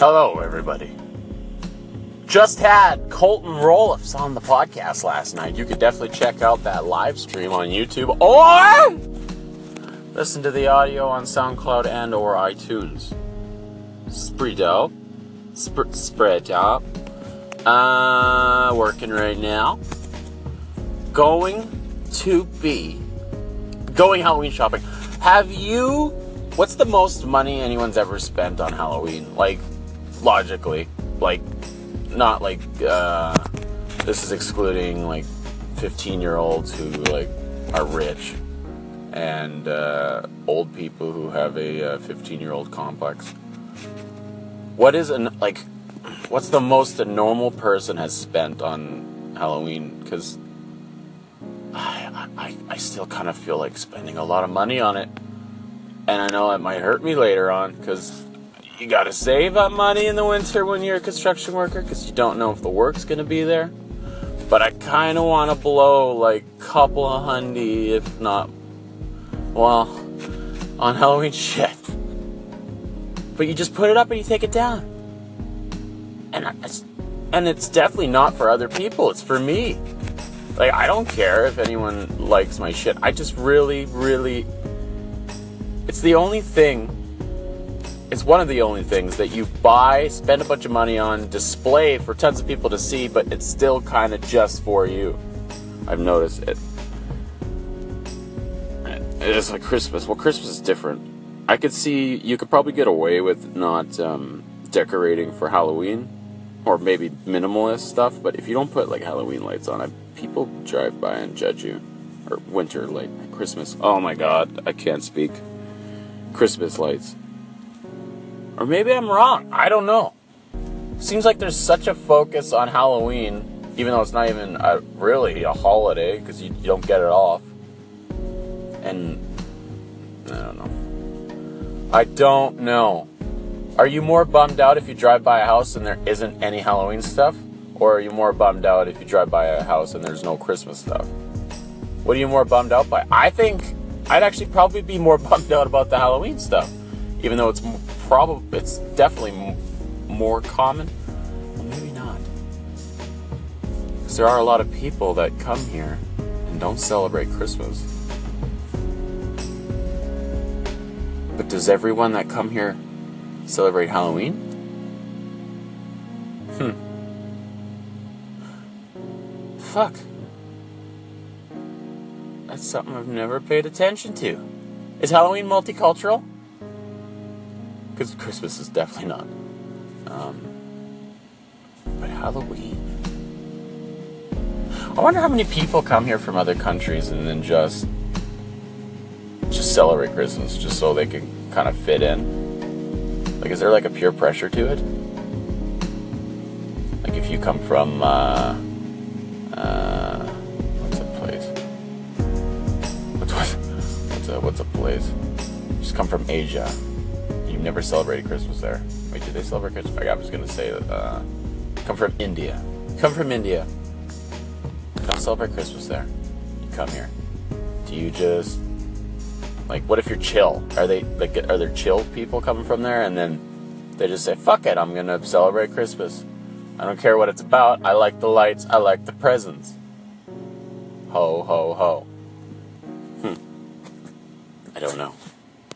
Hello, everybody. Just had Colton Roloffs on the podcast last night. You could definitely check out that live stream on YouTube or listen to the audio on SoundCloud and or iTunes. Spreado. Sp- spread up. Uh, working right now. Going to be going Halloween shopping. Have you? What's the most money anyone's ever spent on Halloween? Like, logically, like, not like uh, this is excluding like 15 year olds who like are rich and uh, old people who have a 15 year old complex. What is an like? What's the most a normal person has spent on Halloween? Because I, I, I still kind of feel like spending a lot of money on it. And I know it might hurt me later on because you got to save up money in the winter when you're a construction worker because you don't know if the work's to be there. But I kind of want to blow like a couple of hundy, if not, well, on Halloween shit. But you just put it up and you take it down. And it's, and it's definitely not for other people, it's for me. Like, I don't care if anyone likes my shit. I just really, really. It's the only thing. It's one of the only things that you buy, spend a bunch of money on, display for tons of people to see, but it's still kind of just for you. I've noticed it. It's like Christmas. Well, Christmas is different. I could see you could probably get away with not um, decorating for Halloween or maybe minimalist stuff, but if you don't put like Halloween lights on, I, people drive by and judge you. Or winter light, Christmas. Oh my god, I can't speak. Christmas lights. Or maybe I'm wrong. I don't know. Seems like there's such a focus on Halloween, even though it's not even a, really a holiday because you, you don't get it off. And I don't know. I don't know. Are you more bummed out if you drive by a house and there isn't any Halloween stuff? Or are you more bummed out if you drive by a house and there's no Christmas stuff? What are you more bummed out by? I think I'd actually probably be more bummed out about the Halloween stuff, even though it's probably it's definitely more common. Well, maybe not, because there are a lot of people that come here and don't celebrate Christmas. But does everyone that come here celebrate Halloween? Hmm. Fuck. That's something I've never paid attention to. Is Halloween multicultural? Because Christmas is definitely not. Um, but Halloween. I wonder how many people come here from other countries and then just just celebrate Christmas just so they can kind of fit in. Like, is there like a peer pressure to it? Like, if you come from, uh, uh, what's a place? What's, what's, a, what's a place? Just come from Asia. You've never celebrated Christmas there. Wait, did they celebrate Christmas? I was gonna say, uh, come from India. Come from India. Don't celebrate Christmas there. You come here. Do you just like, what if you're chill? Are they like, are there chill people coming from there, and then they just say, "Fuck it, I'm gonna celebrate Christmas. I don't care what it's about. I like the lights. I like the presents." Ho ho ho. Hmm. I don't know.